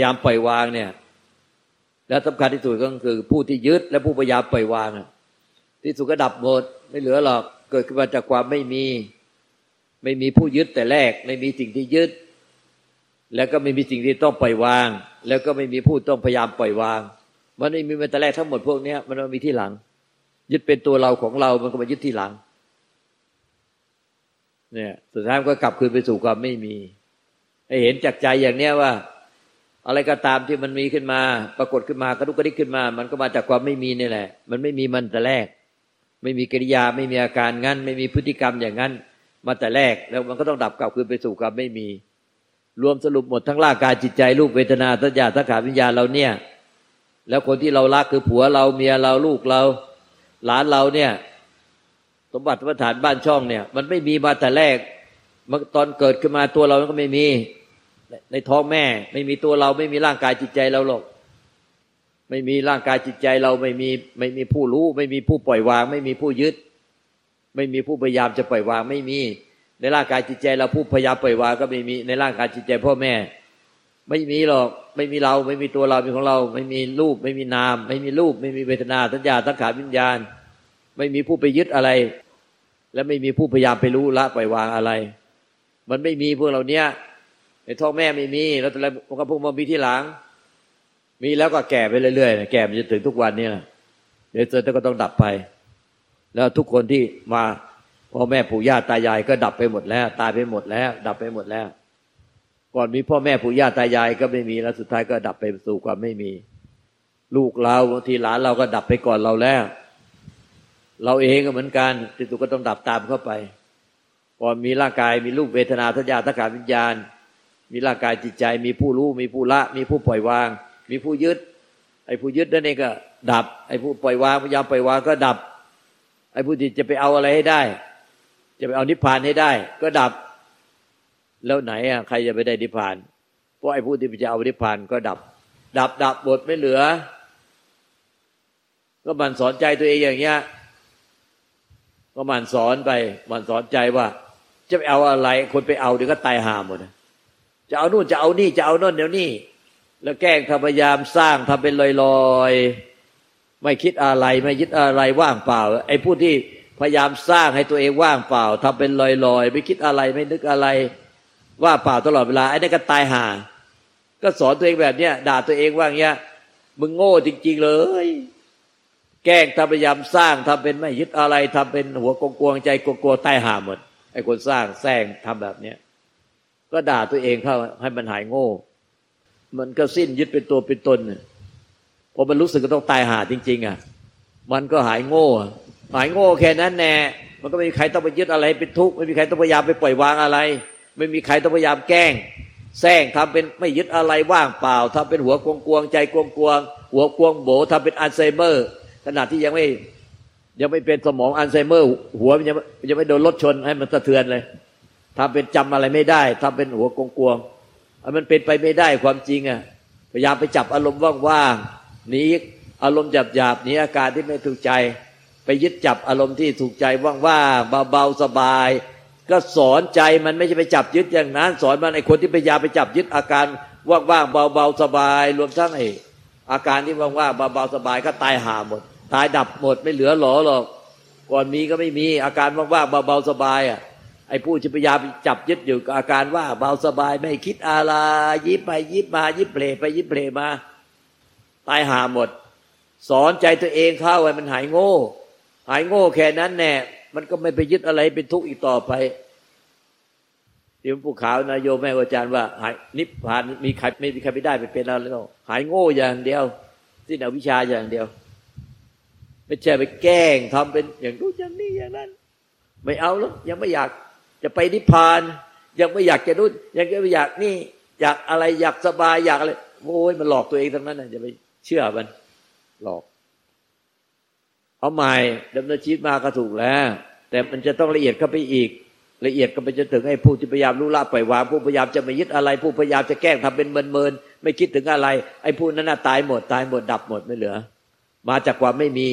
พยายามปล่อยวางเนี่ย แล้วสำคัญที่สุดก็คือผู้ที่ยึดและผู้พยายามปล่อยวางที่สุดก็ดับหมดไม่เหลือหรอกเกิดขึ้นมาจากความไม่มี ไม่มีผู้ยึดแต่แรก ไม่มีสิ่งที่ยึด แล้วก็ไม่มีสิ่งที่ต้องปล่อยวาง แล้วก็ไม่มีผู้ต้องพยายามปล่อยวาง มันไม่มีมาแต่แรกทั้งหมดพวกนี้มันมีที่หลัง ยึดเป็นตัวเราของเรา มันก็มายึดที่หลังเนี่ยสุดท้ายก็กลับคืนไปสู่ความไม่มีให้เห็นจากใจอย่างเนี้ยว่า อะไรก็ตามที่มันมีขึ้นมา ปรากฏขึ้นมากระดุกกระดิกขึ้นมา มันก็มาจากความไม่มีนี่แหละ มันไม่มีมันแต่แรก ไม่มีกิริยาไม่มีอาการงั้น ไม่มีพฤติกรรมอย่างนั้น มาแต่แรกแล้วมันก็ต้องดับกลับคืนไปสู่ความไม่มี รวมสรุปหมดทั้งร่างกายจิตใจรูปเวทนาสัญญาสังขารวิญญาณเราเนี่ย แล้วคนที่เรารักคือผัวเราเมียเราลูกเรา หลานเราเนี่ย สมบัติประฐานบ้านช่องเนี่ย มันไม่มีมาแต่แรกมันตอนเกิดขึ้นมาตัวเราก็ไม่มี ในท้องแม่ ไม่มีตัวเราไม่มีร่างกายจิตใจเราหรอก ไม่มีร่างกายจิตใจเราไม่มีไม่มีผู้รู้ ไม่มีผู้ปล่อยวาง ไม่มีผู้ยึด ไม่มีผู้พยายามจะปล่อยวางไม่มี ในร่างกายจิตใจเราผู้พยายามปล่อยวางก็ไม่มีในร่างกายจิตใจพ่อแม่ ไม่มีหรอกไม่มีเราไม่มีตัวเราเป็นของเรา ไม่มีรูป ไม่มีนาม ไม่มีรูป ไม่มีเวทนาสัญญาสังขารวิญญาณ ไม่มีผู้ไปยึดอะไร และไม่มีผู้พยายามไปรู้ละปล่อยวางอะไร มันไม่มีพวกเราเนี้ย ในท้องแม่ไม่มีแล้วแต่ละมันก็พุ่งมามีที่หลัง มีแล้วก็แก่ไปเรื่อยๆแก่ไปจนถึงทุกวันนี้แหละเดี๋ยวเจอก็ต้องดับไป แล้วทุกคนที่มาพ่อแม่ปู่ย่าตายายก็ดับไปหมดแล้ว ตายไปหมดแล้ว ดับไปหมดแล้ว ก่อนมีพ่อแม่ปู่ย่าตายายก็ไม่มีแล้วสุดท้ายก็ดับไปสู่ความไม่มี ลูกเราบางทีหลานเราก็ดับไปก่อนเราแล้ว เราเองก็เหมือนกันที่สุดก็ต้องดับตามเข้าไป ก่อนมีร่างกายมีรูปเวทนาทัญญาทักขาวิญญาณ มีร่างกายจิตใจ มีผู้รู้ มีผู้ละ มีผู้ปล่อยวาง มีผู้ยึด ไอ้ผู้ยึดนั่นเองก็ดับ ไอ้ผู้ปล่อยวางพยายามปล่อยวางก็ดับ ไอ้ผู้ที่จะไปเอาอะไรให้ได้ จะไปเอานิพพานให้ได้ ก็ดับ แล้วไหนอะใครจะไปได้นิพพาน เพราะไอ้ผู้ที่จะเอานิพพานก็ดับ ดับดับหมดไม่เหลือ ก็มันสอนใจตัวเองอย่างเงี้ย ก็มันสอนไปมันสอนใจว่า จะไปเอาอะไร คนไปเอาเดี๋ยวก็ตายหาหมดนะ จะเอานู่นจะเอานี่จะเอาโน่นเดี๋ยวนี้แล้วแกล้งพยายามสร้างทำเป็นลอยๆ ไม่คิดอะไรไม่ยึดอะไรว่างเปล่า ไอ้ผู้ที่พยายามสร้างให้ตัวเองว่างเปล่าทำเป็นลอยๆ ไม่คิดอะไรไม่นึกอะไร ว่าเปล่าตลอดเวลาไอ้นี่ก็ตายห่าก็สอนตัวเองแบบเนี้ยด่าตัวเองว่างเงี้ยมึงโง่จริง ๆ เลย แกล้งทำพยายามสร้างทำเป็นไม่ยึดอะไรทำเป็นหัวกลวงใจกลัวๆตายห่าหมดไอ้คนสร้างแซงทำแบบเนี้ย ก็ด่าตัวเองเข้าให้มันหายโง่ มันก็สิ้นยึดเป็นตัวเป็นตนพอมันรู้สึกก็ต้องตายหาจริง ๆ อะ มันก็หายโง่ หายโง่แค่นั้นแน่มันก็ไม่มีใครต้องไปยึดอะไรเป็นทุกข์ไม่มีใครต้องพยายามไปปล่อยวางอะไร ไม่มีใครต้องพยายามแกล้งแซงทำเป็นไม่ยึดอะไรว่างเปล่าทำเป็นหัวกวงกวงใจกวงกวงหัวกวงโบทำเป็นอัลไซเมอร์ขนาดที่ยังไม่ยังไม่เป็นสมองอัลไซเมอร์ หัวมันยังยังไม่โดนรถชนให้มันสะเทือนเลย ทำเป็นจำอะไรไม่ได้ทำเป็นหัวกงกวงมันเป็นไปไม่ได้ความจริงอะพยายามไปจับอารมณ์ว่างๆหนีอารมณ์หยาบๆหนีอาการที่ไม่ถูกใจ ไปยึดจับอารมณ์ที่ถูกใจว่างๆเบาๆสบาย ก็สอนใจมันไม่ใช่ไปจับยึดอย่างนั้น สอนมันไอ้คนที่พยายามไปจับยึดอาการว่างๆเบาๆสบาย รวมทั้งไอ้อาการที่ว่างๆเบาๆสบายก็ตายหาหมด ตายดับหมดไม่เหลือหลอหรอกก่อนมีก็ไม่มีอาการว่างๆเบาๆสบายอะ ไอ้ผู้ที่พยายามจับยึดอยู่กับอาการว่าเบาสบายไม่คิดอะไรยิบไปยิบมายิบเพลไปยิบเพลมา ตายหาหมด สอนใจตัวเองเข้าไว้มันหายโง่ หายโง่แค่นั้นแน่มันก็ไม่ไปยึดอะไรเป็นทุกข์อีกต่อไปเดี๋ยวผู้ขาวนายโยแม่อาจารย์ว่า หายนิพพานมีใครไม่มีใครไม่ได้ไปเป็นอะไรแล้ว หายโง่อย่างเดียวสิ้นอวิชชาอย่างเดียว ไม่ใช่ไปแกล้งทำเป็นอย่างนู้นอย่างนี้อย่างนั้น ไม่เอาแล้วยังไม่อยาก จะไปนิพพาน ยังไม่อยากจะนู่นยังไม่อยากนี่ อยากอะไรอยากสบายอยากอะไรโอ้ยมันหลอกตัวเองทั้งนั้นนะจะไปเชื่อมัน หลอก เอาใหม่ดำเนินชีวิตมาก็ถูกแล้ว แต่มันจะต้องละเอียดเข้าไปอีก ละเอียดก็ไปจะถึงให้ผู้ที่พยายามรู้ละปล่อยวางผู้พยายามจะไม่ยึดอะไร ผู้พยายามจะแกล้งทำเป็นเมินเมินไม่คิดถึงอะไร ไอ้ผู้นั้นน่ะตายหมดตายหมดดับหมดไม่เหลือ มาจากความไม่มี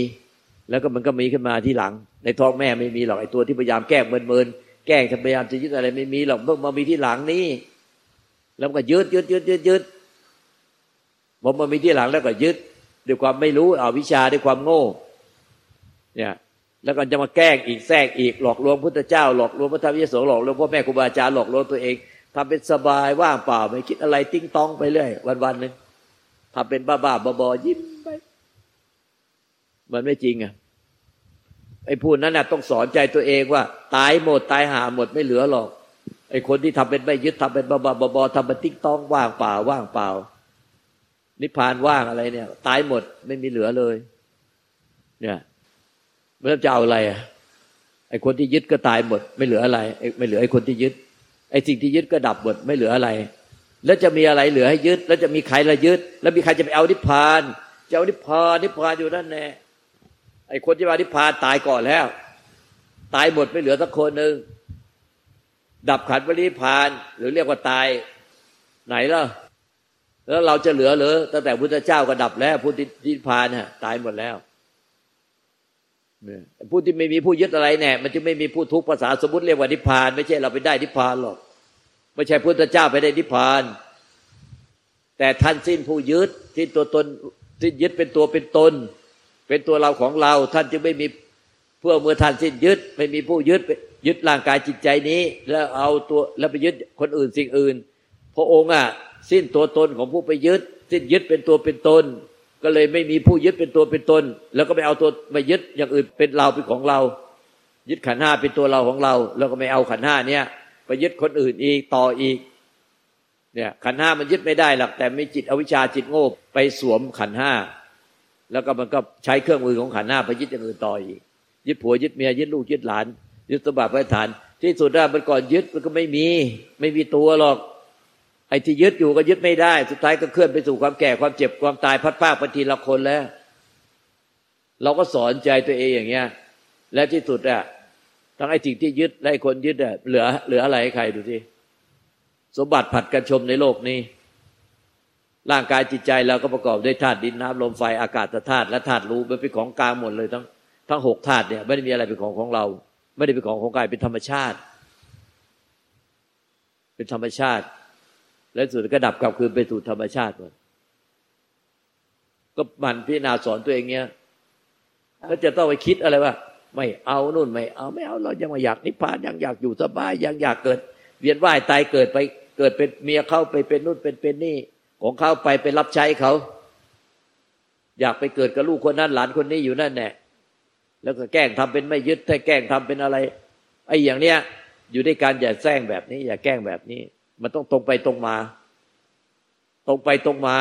แล้วก็มันก็มีขึ้นมาที่หลัง ในท้องแม่ไม่มีหรอกไอ้ตัวที่พยายามแกล้งเมินเมิน แก้พยายามจะยึดอะไรไม่มีหรอกเมื่อมามีที่หลังนี้ แล้วก็ยึดยึดยึดยึดยึดพอมามีที่หลังแล้วก็ยึดด้วยความไม่รู้เอาวิชาด้วยความโง่ เนี่ย แล้วก็จะมาแกล้งอีกแทรกอีกหลอกลวงพุทธเจ้า หลอกลวงพระธรรมยโสหลอกลวงพ่อแม่ครูบาอาจารย์หลอกลวงตัวเองทำเป็นสบายว่างเปล่าไม่คิดอะไรติ้งต้องไปเรื่อยวันวันหนึ่งทำเป็นบ้าบ้าบอยิ้มไป มันไม่จริงอะ ไอ้พูดนั้นน่ะต้องสอนใจตัวเองว่า ตายหมดตายหาหมดไม่เหลือหรอกไอ้คนที่ทำเป็นไม่ยึดทำเป็นบ้าบ้าบอทำเป็นติ้งต้องว่างเปล่าว่างเปล่า นิพพานว่างอะไรเนี่ย ตายหมดไม่มีเหลือเลย เนี่ยเมื่อจะเอาอะไรอะไอ้คนที่ยึดก็ตายหมด ไม่เหลืออะไรไม่เหลือไอ้คนที่ยึด ไอ้สิ่งที่ยึดก็ดับหมดไม่เหลืออะไร แล้วจะมีอะไรเหลือให้ยึด แล้วจะมีใครละยึด แล้วมีใครจะไปเอานิพพานจะเอานิพพานนิพพานอยู่นั่นแน่ ไอ้คนที่มานิพพานตายก่อนแล้ว ตายหมดไม่เหลือสักคนหนึ่งดับขันวนิพาน หรือเรียกว่าตาย ไหนล่ะ แล้วเราจะเหลือหรือตั้งแต่พุทธเจ้าก็ดับแล้วพุทธินิพพานฮะตายหมดแล้วผู้ที่ไม่มีผู้ยึดอะไรแน่มันจะไม่มีผู้ทุกข์ภาษาสมมติเรียกว่านิพพาน ไม่ใช่เราไปได้นิพพานหรอก ไม่ใช่พุทธเจ้าไปได้นิพพาน แต่ท่านสิ้นผู้ยึดที่ตัวตนที่ยึดเป็นตัวเป็นตน เป็นตัวเราของเราท่านจึงไม่มีเพื่อเมื่อท่านสิ้นยึด ไม่มีผู้ยึดยึดร่างกายจิตใจนี้ แล้วเอาตัวแล้วไปยึดคนอื่นสิ่งอื่น พระองค์อะสิ้นตัวตนของผู้ไปยึด สิ้นยึดเป็นตัวเป็นตนก็เลยไม่มีผู้ยึดเป็นตัวเป็นตน แล้วก็ไปเอาตัวมายึดอย่างอื่นเป็นเราเป็นของเรา ยึดขันห้าเป็นตัวเราของเรา แล้วก็ไม่เอาขันห้าเนี้ยไปยึดคนอื่นอีกต่ออีกเนี่ยขันห้ามันยึดไม่ได้หรอกแต่มีจิตอวิชชาจิตโง่ไปสวมขันห้า แล้วก็มันก็ใช้เครื่องมือของขันห้าไปยึดอย่างอื่นต่ออีกยึดผัวยึดเมียยึดลูกยึดหลาน ยึดสมบัติไว้ฐาน ที่สุดได้มันก่อนยึดมันก็ไม่มี ไม่มีตัวหรอก ไอ้ที่ยึดอยู่ก็ยึดไม่ได้ สุดท้ายก็เคลื่อนไปสู่ความแก่ความเจ็บความตายพัดภาคปฏิละคนแล้ว เราก็สอนใจตัวเองอย่างเงี้ย และที่สุดอะทั้งไอ้สิ่งที่ยึดและคนยึดอะเหลือ เหลืออะไรให้ใครดูสิสมบัติผัดกันชมในโลกนี้ ร่างกายจิตใจเราก็ประกอบด้วยธาตุดินน้ำลมไฟอากาศธาตุและธาตุรู้มันเป็นของกลางหมดเลยทั้งทั้งหกธาตุเนี่ยไม่ได้มีอะไรเป็นของของเรา ไม่ได้เป็นของของกายเป็นธรรมชาติ เป็นธรรมชาติ และสุดก็ดับกลับคืนไปสู่ธรรมชาติหมดก็มันพิจารณาสอนตัวเองเนี้ยแล้วจะต้องไปคิดอะไรว่าไม่เอานู่นไม่เอาไม่เอาเรายังมาอยากนิพพานยังอยากอยู่สบายยังอยากเกิด เวียนว่ายตายเกิดไปเกิดเป็นเมียเข้าไปเป็นนู่นเป็นเป็นนี่ ของเขาไปเป็นรับใช้เขา อยากไปเกิดกับลูกคนนั้นหลานคนนี้อยู่นั่นแน่แล้วก็แกล้งทำเป็นไม่ยึดแต่แกล้งทำเป็นอะไรไอ้อย่างเนี้ย อยู่ด้วยการอย่าแซงแบบนี้ อย่าแกล้งแบบนี้ มันต้องตรงไปตรงมา ตรงไปตรงมา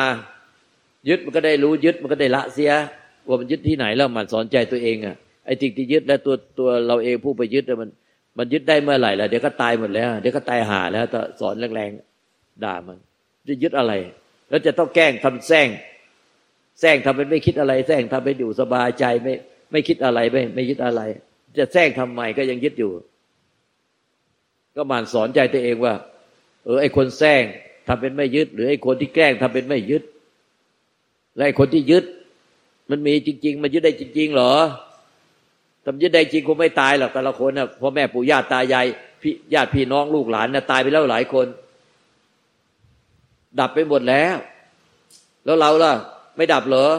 ยึดมันก็ได้รู้ยึดมันก็ได้ละเสีย ว่ามันยึดที่ไหนแล้วมันสอนใจตัวเองอะไอ้สิ่งที่ยึดและตัวตัวเราเองผู้ไปยึดมัน มันยึดได้เมื่อไหร่ล่ะเดี๋ยวก็ตายหมดแล้ว เดี๋ยวก็ตายหาแล้วสอนแรงๆด่ามันจะยึดอะไร แล้วจะต้องแกล้งทำแซงแซงทำเป็นไม่คิดอะไรแซงทำเป็นอยู่สบายใจไม่ ไม่คิดอะไรไม่ไม่ยึดอะไร จะแซงทำไมก็ยังยึดอยู่ ก็มันสอนใจตัวเองว่า เออไอคนแซงทำเป็นไม่ยึด หรือไอคนที่แกล้งทำเป็นไม่ยึด และไอคนที่ยึด มันมีจริง ๆ มันยึดได้จริงๆเหรอทำยึดได้จริงคงไม่ตายหรอกแต่ละคนนะพ่อแม่ปู่ย่าตายายพี่ญาติพี่น้องลูกหลานนะตายไปแล้วหลายคน ดับไปหมดแล้ว แล้วเราล่ะ ไม่ดับเหรอ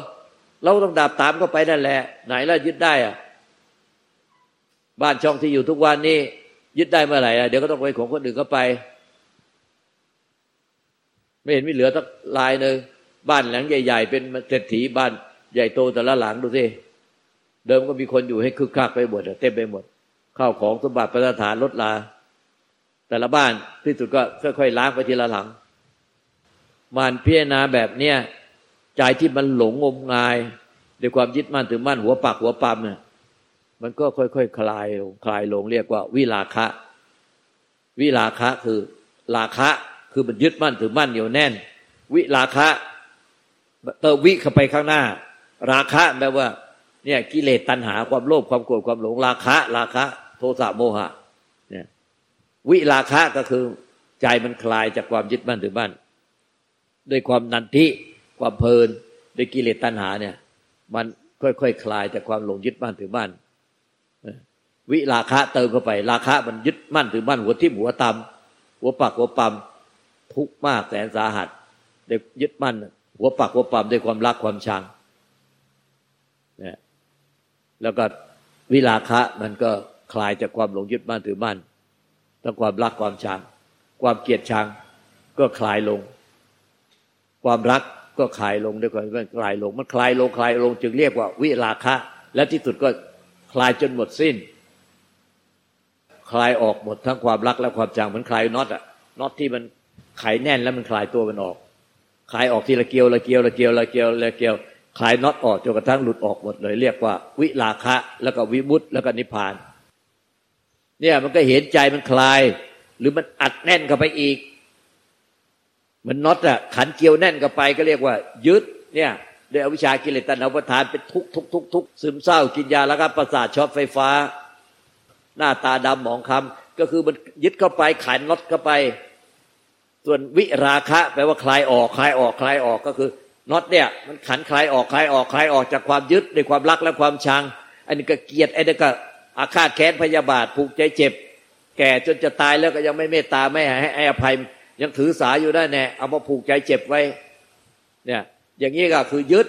เราต้องดับตามเข้าไปนั่นแหละ ไหนล่ะยึดได้อะบ้านช่องที่อยู่ทุกวันนี้ยึดได้เมื่อไหร่เดี๋ยวก็ต้องไปของคนอื่นเข้าไป ไม่เห็นมีเหลือสักลายหนึ่งบ้านหลังใหญ่ ๆ เป็นเศรษฐีบ้านใหญ่โตแต่ละหลังดูสิเดิมก็มีคนอยู่ให้คึกคักไปหมดเต็มไปหมดข้าวของสมบัติประฐานลดลา แต่ละบ้านที่สุดก็ค่อยๆล้างไปทีละหลัง มันพิจารณาแบบเนี้ยใจที่มันหลงงมงายด้วยความยึดมั่นถือมั่นหัวปักหัวปั๊มเนี่ยมันก็ค่อยๆคคลายลงคลายลงเรียกว่า วิลาคะ วิลาคะคือราคะคือมันยึดมั่นถือมั่นเหนียวแน่น วิราคะเติมวิเข้าไปข้างหน้า ราคะแปลว่า เนี่ยกิเลสตัณหาความโลภความโกรธความหลงราคะราคะ โทสะโมหะ เนี่ย วิราคะก็คือใจมันคลายจากความยึดมั่นถือมั่น ด้วยความนันทิความเพลินด้วยกิเลสตัณหาเนี่ย มันค่อยๆคคลายจากความหลงยึดมั่นถือมั่นวิราคะเติมเข้าไป ราคะมันยึดมั่นถือมั่นหัวทิ่มหัวตำหัวปักหัวปั๊มทุกมากแสนสาหัสเด็กยึดมั่น หัวปักหัวปั๊มด้วยความรักความชังนี่ยแล้วก็วิลาคะมันก็คลายจากความหลงยึดมั่นถือมั่นทั้งความรักความชัง ความเกลียดชังก็คลายลง ความรักก็คลายลงด้วยความมันคลายลง มันคลายลงคลายลง จึงเรียกว่า วิราคะ และที่สุดก็คลายจนหมดสิ้น คลายออกหมดทั้งความรักและความชังเหมือนคลายน็อตอะน็อตที่มันไขแน่นแล้วมันคลายตัวมันออก คลายออกทีละเกลียวละเกลียวละเกลียวละเกลียวละเกลียวคลายน็อตออกจนกระทั่งหลุดออกหมดเลย เรียกว่า วิราคะ แล้วก็วิมุตแล้วก็นิพพาน เนี่ยมันก็เห็นใจมันคลาย หรือมันอัดแน่นเข้าไปอีก มันน็อตอะขันเกียวแน่นเข้าไปก็เรียกว่า ยึดเนี่ยด้วยอวิชากิเลสตัณหาประทานเป็นทุกทุกทุกทุกซึมเศร้ากินยาแล้วก็ประสาทช็อตไฟฟ้า หน้าตาดำหมองคำก็คือมันยึดเข้าไปขันน็อตเข้าไป ส่วนวิราคะแปลว่าคลายออกคลายออกคลายออกก็คือน็อตเนี่ยมันขันคลายออกคลายออกคลายออกจากความยึดในความรักและความชัง อันนี้ก็เกียดไอ้นี่ก็อาฆาตแค้นพยาบาทผูกใจเจ็บ แก่จนจะตายแล้วก็ยังไม่เมตตาไม่ให้อภัย ยังถือสาอยู่ได้แน่เอามาผูกใจเจ็บไว้ เนี่ย อย่างนี้ก็คือยึด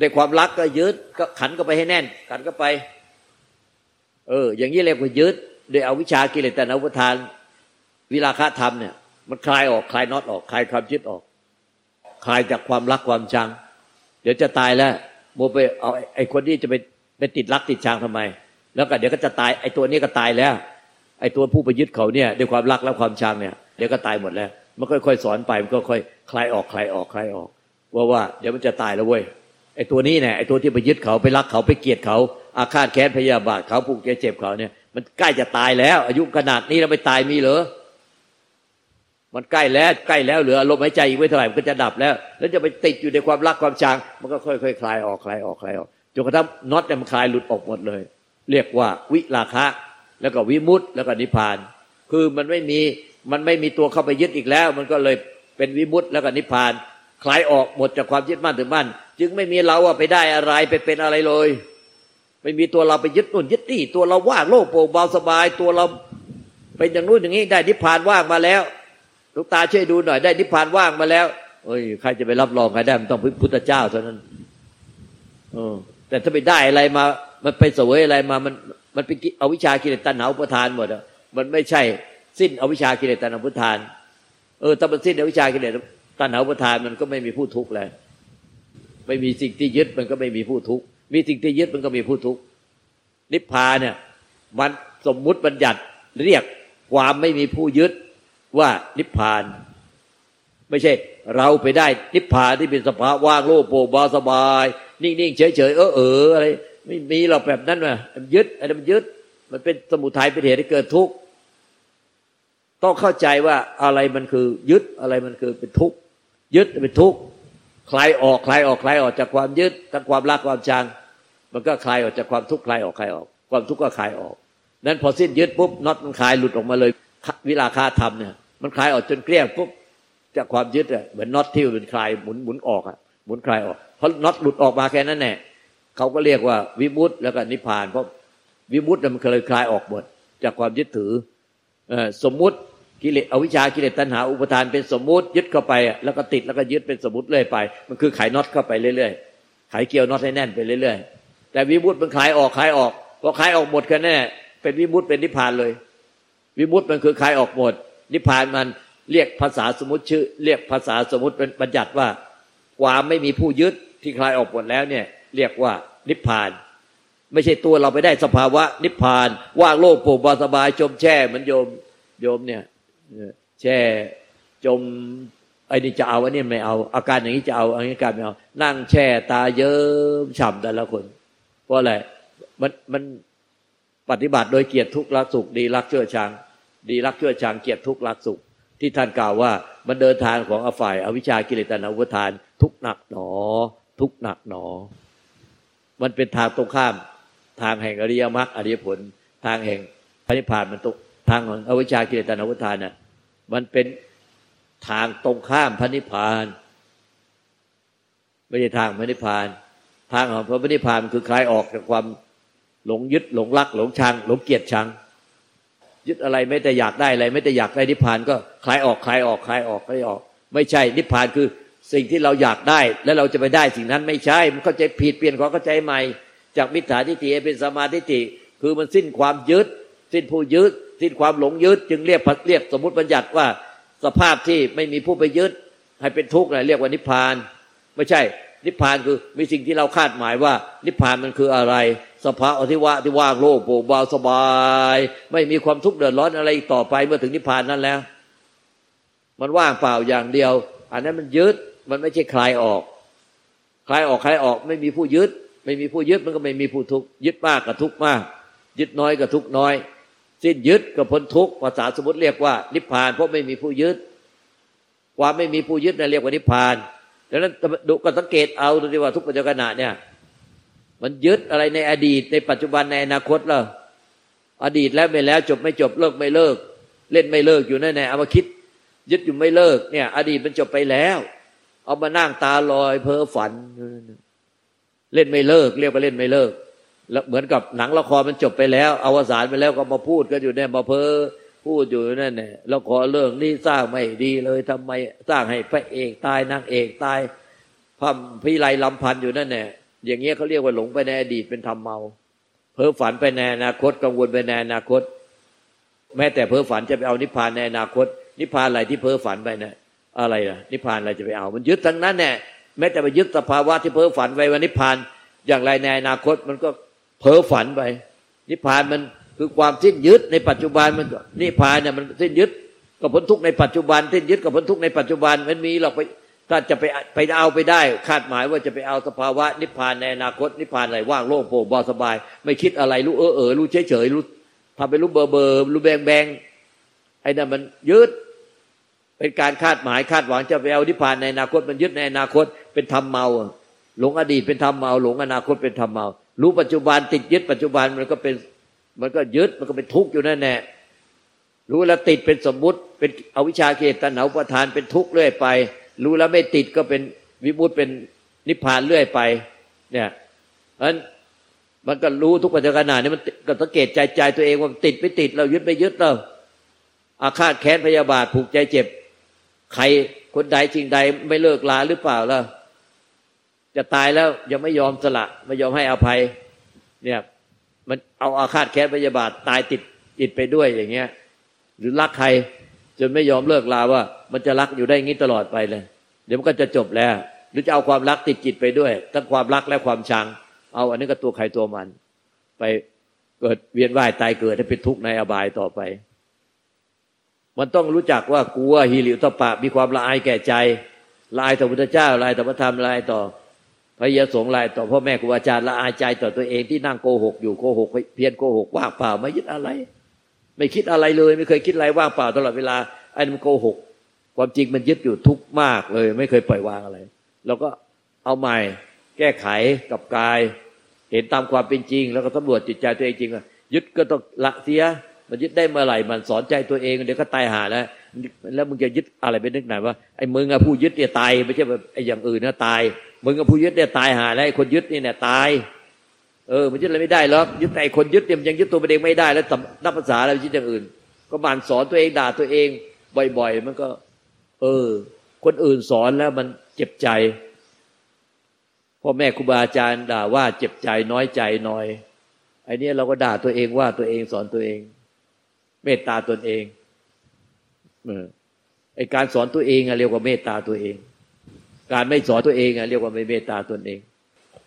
ในความรักก็ยึดก็ขันก็ไปให้แน่น ขันก็ไป เออ อย่างนี้เรียกว่ายึดโดยเอาวิชากิเลสแต่นอุปทาน วิราคะธรรมเนี่ย มันคลายออกคลายน็อตออกคลายความยึดออก คลายจากความรักความชัง เดี๋ยวจะตายแล้วโมไปเอาไอ้คนที่จะไปไปติดรักติดชังทำไม แล้วก็เดี๋ยวก็จะตายไอ้ตัวนี้ก็ตายแล้ว ไอ้ตัวผู้ไปยึดเขาเนี่ยด้วยความรักและความชังเนี่ย เดี๋ยวก็ตายหมดแล้ว มันค่อยๆสอนไปมันก็ค่อยคลายออกคลายออกคลายออก ว่าว่าเดี๋ยวมันจะตายแล้วเว้ยไอ้ตัวนี้เนี่ยไอ้ตัวที่ไปยึดเขาไปรักเขาไปเกลียดเขา อาฆาตแค้นพยาบาทเขาผูกเจ็บเขาเนี่ย มันใกล้จะตายแล้ว อายุขนาดนี้แล้วไปตายมีเหรอมันใกล้แล้วใกล้แล้วเหลือลมหายใจอีกไม่เท่าไหร่มันก็จะดับแล้ว แล้วจะไปติดอยู่ในความรักความชัง มันก็ค่อยๆคลายออกคลายออกคลายออกจนกระทั่งน็อตเนี่ยมันคลายหลุดออกหมดเลย เรียกว่าวิราคะ แล้วก็วิมุตต์แล้วก็นิพพาน คือมันไม่มี มันไม่มีตัวเข้าไปยึดอีกแล้ว มันก็เลยเป็นวิมุตต์แล้วก็นิพพาน คลายออกหมดจากความยึดมั่นถือมั่น จึงไม่มีเราว่าไปได้อะไรไปเป็นอะไรเลย ไม่มีตัวเราไปยึดนู่นยึดนี่ตัวเราว่างโล่งโปร่งเบาสบาย ตัวเราเป็นอย่างนู้นอย่างนี้ได้นิพพานว่างมาแล้วลูกตาช่วยดูหน่อยได้นิพพานว่างมาแล้วเอ้ยใครจะไปรับรองใครได้มันต้องพุทธเจ้าเท่านั้นออแต่ถ้าไปได้อะไรมา มันไปเสวยอะไรมามันมันเป็นเอาวิชากิเลสตัณหาอุปทานหมดอะมันไม่ใช่ สิ้นอวิชากิเลสตัณหาอุปทานเออถ้ามันสิ้นอวิชากิเลสตัณหาอุปทานมันก็ไม่มีผู้ทุกข์แล้วไม่มีสิ่งที่ยึดมันก็ไม่มีผู้ทุกข์มีสิ่งที่ยึดมันก็มีผู้ทุกข์นิพพานเนี่ย มันสมมุติบัญญัติเรียกความไม่มีผู้ยึดว่านิพพาน ไม่ใช่ เราไปได้นิพพานที่เป็นสภาว่างโล่งโปร่งเบาสบาย นิ่งๆเฉยๆเออเอออะไรไม่มีเราแบบนั้นมามันยึดอะไรมันยึด มันเป็นสมุทัยเป็นเหตุให้เกิดทุกข์ ต้องเข้าใจว่าอะไรมันคือยึดอะไรมันคือเป็นทุกข์ยึดเป็นทุกข์คลายออกคลายออกคลายออกจากความยึดทั้งความรักความชัง มันก็คลายออกจากความทุกข์คลายออกคลายออก ความทุกข์ก็คลายออก นั้นพอสิ้นยึดปุ๊บน็อตมันคลายหลุดออกมาเลยวิลาคาธรรมเนี่ยมันคลายออกจนเกลี้ยงปุ๊บจากความยึดอะเหมือนน็อตที่มันคลายหมุนหมุนออกอะหมุนคลายออกเพราะน็อตหลุดออกมาแค่นั้นแน่เขาก็เรียกว่าวิมุตต์แล้วก็นิพพานเพราะวิมุตต์มันเคยคลายออกหมดจากความยึดถือสมมุติ กิเลสอวิชากิเลสตัณหาอุปทานเป็นสมมุติยึดเข้าไป แล้วก็ติดแล้วก็ยึดเป็นสมมติเรื่อยไป มันคือไขน็อตเข้าไปเรื่อยๆไขเกี่ยวน็อตให้แน่นไปเรื่อยๆ แต่วิมุตต์มันคลายออกคลายออกพอคลายออกหมดกันแน่เป็นวิมุตต์เป็นนิพพานเลย วิมุตต์มันคือคลายออกหมด นิพพานมันเรียกภาษาสมมติชื่อ เรียกภาษาสมมติเป็นบัญญัติว่าความไม่มีผู้ยึดที่คลายออกหมดแล้วเนี่ย เรียกว่านิพพานไม่ใช่ตัวเราไปได้สภาวะนิพพาน ว่างโลกโปร่งสบายจมแช่เหมือนโยมโยมเนี่ย แช่จมไอ้นี่จะเอาอันนี้ไม่เอา อาการอย่างนี้จะเอาอันนี้การไม่เอา นั่งแช่ตาเยิ้มฉ่ำแต่ละคน เพราะอะไรมันมันปฏิบัติโดยเกียรติทุกข์รักสุข ดีรักเชื่อชัง ดีรักเชั่วชังเกียรติทุกข์รักสุข ที่ท่านกล่าวว่ามันเดินทางของอฝ่าย อวิชากิเลสตนาอุปทาน ทุกหนักหนอ ทุกหนักหนอ มันเป็นทางตรงข้าม ทางแห่งอริยมรรคอริยผล ทางแห่งพระนิพพานมันตก ทางของอวิชชากิเลสตนาอุปทานน่ะมันเป็นทางตรงข้ามพระนิพพานไม่ใช่ทางพระนิพพาน ทางของพระนิพพานคือคลายออกจากความหลงยึดหลงรัก หลงชัง หลงเกียดชัง ยึดอะไรไม่แต่อยากได้อะไรไม่แต่อยากได้นิพพานก็คลายออกคลายออกคลายออกคลายออก ไม่ใช่นิพพานคือสิ่งที่เราอยากได้ แล้วเราจะไปได้สิ่งนั้นไม่ใช่ มันเข้าใจผิดเปลี่ยนความเข้าใจใหม่ จากมิจฉาทิฏฐิเป็นสมาธิฏฐิคือมันสิ้นความยึด สิ้นผู้ยึด สิ้นความหลงยึด จึงเรียกเรียกสมมติบัญญัติว่าสภาพที่ไม่มีผู้ไปยึด ให้เป็นทุกข์เรียกว่านิพพาน ไม่ใช่ นิพพานคือมีสิ่งที่เราคาดหมายว่า นิพพานมันคืออะไร สภาอธิวะที่ว่างโล่งโปร่งเบาสบาย ไม่มีความทุกข์เดือดร้อนอะไรต่อไปเมื่อถึงนิพพานนั้นแล้ว มันว่างเปล่าอย่างเดียว อันนั้นมันยึดมันไม่ใช่คลายออก คลายออกคลายออกไม่มีผู้ยึด ไม่มีผู้ยึดมันก็ไม่มีผู้ทุกข์ยึดมากกับทุกข์มาก ยึดน้อยกับทุกข์น้อย สิ้นยึดกับพ้นทุกข์ภาษาสมมติเรียกว่า นิพพาน เพราะไม่มีผู้ยึด ความไม่มีผู้ยึดนั่นเรียกว่านิพพานดังนั้นดูก็สังเกตเอาดูดีว่าทุกปัจจุบันเนี่ย มันยึดอะไรในอดีต ในปัจจุบันในอนาคตแล้วอดีตแล้วไม่แล้วจบไม่จบเลิกไม่เลิก เล่นไม่เลิกอยู่นั่นแหละเอามาคิด ยึดอยู่ไม่เลิกเนี่ย อดีตมันจบไปแล้ว เอามานั่งตาลอยเพ้อฝัน เล่นไม่เลิก เรียกว่าเล่นไม่เลิก แล้วเหมือนกับหนังละครมันจบไปแล้วอวสานไปแล้วก็มาพูดกันอยู่เนี่ยมาเพ้อพูดอยู่นั่นเนี่ยละครเรื่องนี้สร้างไม่ดีเลยทำไมสร้างให้พระเอกตายนางเอกตายพัมพิไลลำพันอยู่นั่นเนี่ยอย่างเงี้ยเขาเรียกว่าหลงไปในอดีตเป็นทำเมา เพ้อฝันไปในอนาคตกังวลไปในอนาคต แม้แต่เพ้อฝันจะไปเอานิพพานในอนาคต นิพพานอะไรที่เพ้อฝันไปเนี่ยอะไรล่ะนิพพานอะไรจะไปเอา มันยึดทั้งนั้นแน่แม้แต่ไปยึดสภาวะที่เพ้อฝันไว้ว่านิพพานอย่างไรในอนาคตมันก็ เพ้อฝันไป นิพพานมันคือความสิ้นยึดในปัจจุบันมันนิพพานเนี่ยมันสิ้นยึดกับพ้นทุกในปัจจุบันสิ้นยึดกับพ้นทุกในปัจจุบันมันมีหรอกไปถ้าจะไปไปเอาไปได้ คาดหมายว่าจะไปเอาสภาวะ นิพพานในอนาคตนิพพานอะไรว่างโล่งโปร่งเบาสบาย ไม่คิดอะไรรู้เออเออรู้เฉยเฉยรู้ทำไปรู้เบอร์เบอร์รู้แบงแบงไอ้นั่นมันยึดเป็นการคาดหมายคาดหวังจะไปเอานิพพานในอนาคตมันยึดในอนาคตเป็นธรรมเมา หลงอดีตเป็นธรรมเมา หลงอนาคตเป็นธรรมเมา รู้ปัจจุบันติดยึดปัจจุบันมันก็เป็นมันก็ยึดมันก็เป็นทุกข์อยู่นั่นแน่รู้แล้วติดเป็นสมมุติ เป็นอวิชชาเกตันาประทานเป็นทุกข์เรื่อยไป รู้แล้วไม่ติดก็เป็นวิมุตเป็นนิพพานเรื่อยไป เนี่ยอันมันก็รู้ทุกปัจจุบันนี่มันก็สังเกตใจใจตัวเองว่าติดไม่ติดเรายึดไม่ยึดเราอาฆาตแค้นพยาบาทผูกใจเจ็บ ใครคนใดจริงใดไม่เลิกลาหรือเปล่าล่ะ จะตายแล้วยังไม่ยอมสละไม่ยอมให้อภัย เนี่ย มันเอาอาฆาตแค้นพยาบาทตายติดจิตไปด้วยอย่างเงี้ย หรือรักใคร จนไม่ยอมเลิกลาว่า มันจะรักอยู่ได้งี้ตลอดไปเลย เดี๋ยวมันก็จะจบแล้ว หรือจะเอาความรักติดจิตไปด้วยทั้งความรักและความชัง เอาอันนี้ก็ตัวใครตัวมัน ไปเกิดเวียนว่ายตายเกิดให้เป็นทุกข์ในอบายต่อไป มันต้องรู้จักว่ากลัวฮิริวตปะมีความละอายแก่ใจละอายต่อพุทธเจ้าละอายต่อพระธรรมละอายต่อ พระยาสงฆ์ลายต่อพ่อแม่ครูอาจารย์ละอายใจต่อตัวเองที่นั่งโกหกอยู่โกหกเพียนโกหกว่างเปล่าไม่ยึดอะไร ไม่คิดอะไรเลย ไม่เคยคิดอะไรว่างเปล่าตลอดเวลาไอ้มันโกหก ความจริงมันยึดอยู่ทุกมากเลย ไม่เคยปล่อยวางอะไรเราก็เอาใหม่แก้ไขกับกาย เห็นตามความเป็นจริง แล้วก็ตำรวจจิตใจตัวเองจริงยึดก็ต้องละเสียมันยึดได้เมื่อไหร่มันสอนใจตัวเองเดี๋ยวก็ตายหาแล้วแล้วมึงจะยึดอะไรไปนึกไหนว่าไอ้มึงอะผู้ยึดเนี่ยตายไม่ใช่แบบไอ้อย่างอื่นนะตาย มึงกับผู้ยึดเนี่ยตายหาแล้วไอ้คนยึดนี่เนี่ยตาย เออมันยึดอะไรไม่ได้หรอกยึดแต่คนยึดเนี่ยมันยังยึดตัวเองไม่ได้แล้วนับภาษาอะไรยึดอย่างอื่น ก็มันสอนตัวเองด่าตัวเอง บ่อย ๆ มันก็ เออ คนอื่นสอนแล้วมันเจ็บใจพ่อแม่ครูบาอาจารย์ด่าว่าเจ็บใจน้อยใจน้อยไอ้นี้เราก็ด่าตัวเองว่าตัวเองสอนตัวเอง เมตตาตนเองเออไอการสอนตัวเองอะเรียกว่าเมตตาตัวเอง การไม่สอนตัวเองอะเรียกว่าไม่เมตตาตนเอง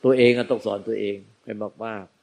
ตัวเองอะต้องสอนตัวเองให้มากๆ